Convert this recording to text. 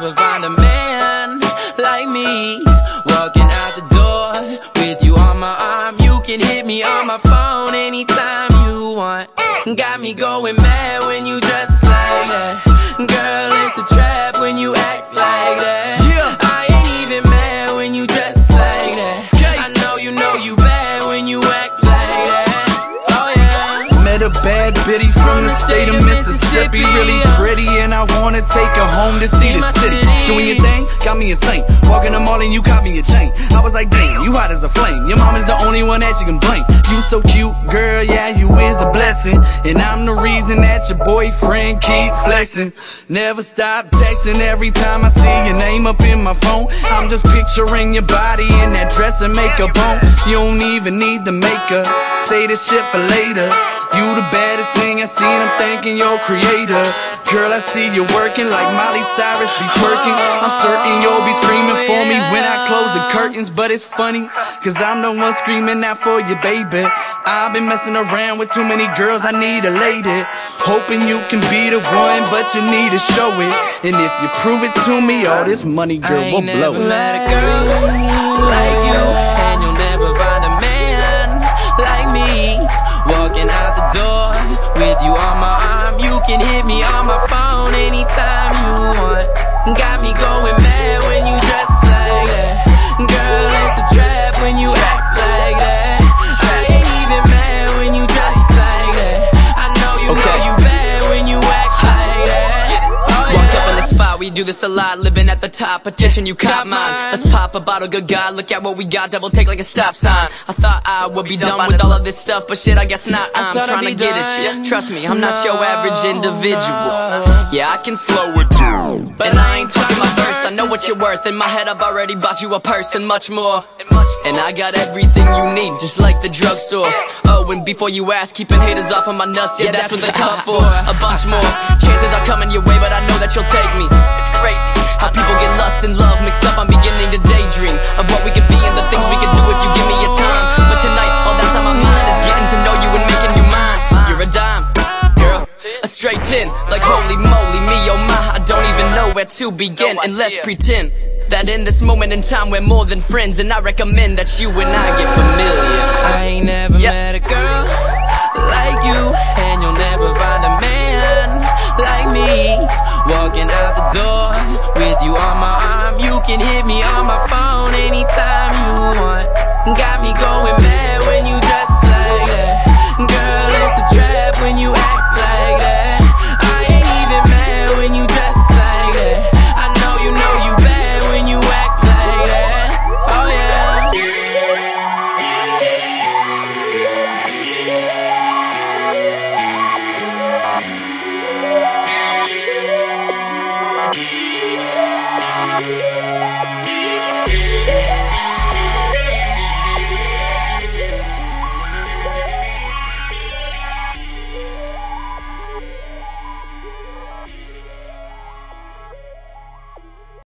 never find a man like me. Walking out the door with you on my arm. You can hit me on my phone anytime you want. Got me going mad when you dress like that. Girl, it's a trap when you act like that. Yeah. I ain't even mad when you dress like that. Skate. I know you know you bad when you act like that. Oh yeah. Met a bad bitty from the state of Mississippi. Be really pretty, and I wanna take her home to see the city. city. Doing your thing, got me insane. Walking the mall and you caught me a chain. I was like, damn, you hot as a flame. Your mom is the only one that you can blame. You so cute, girl, yeah, you is a blessing. And I'm the reason that your boyfriend keep flexing. Never stop texting every time I see your name up in my phone. I'm just picturing your body in that dress and makeup on. You don't even need the makeup. Say this shit for later. You the baddest I seen, I'm thanking your creator. Girl, I see you working like Miley Cyrus be twerking. I'm certain you'll be screaming for me when I close the curtains. But it's funny, cause I'm the one screaming out for you, baby. I've been messing around with too many girls, I need a lady. Hoping you can be the one, but you need to show it. And if you prove it to me, all this money, girl, will blow it. met a girl like you, can hit me on my we do this a lot, living at the top. Attention, you caught Got mine. Let's pop a bottle, good God. Look at what we got, double take like a stop sign. I thought I would be done with all of this stuff, but shit, I guess not. I'm trying to get at you. Trust me, I'm not your average individual. Yeah, I can slow it down. But I ain't talking my verse, I know what you're worth. In my head, I've already bought you a purse and much more. And I got everything you need, just like the drugstore. Oh, and before you ask, keeping haters off of my nuts, yeah, that's what the cup's for. A bunch more chances are coming your way, but Like holy moly, me oh my, I don't even know where to begin. And let's pretend. That in this moment in time we're more than friends And I recommend that you and I get familiar I ain't never met a girl like you, and you'll never find a man like me. Walking out the door with you on my arm, you can hit me on my Yeah.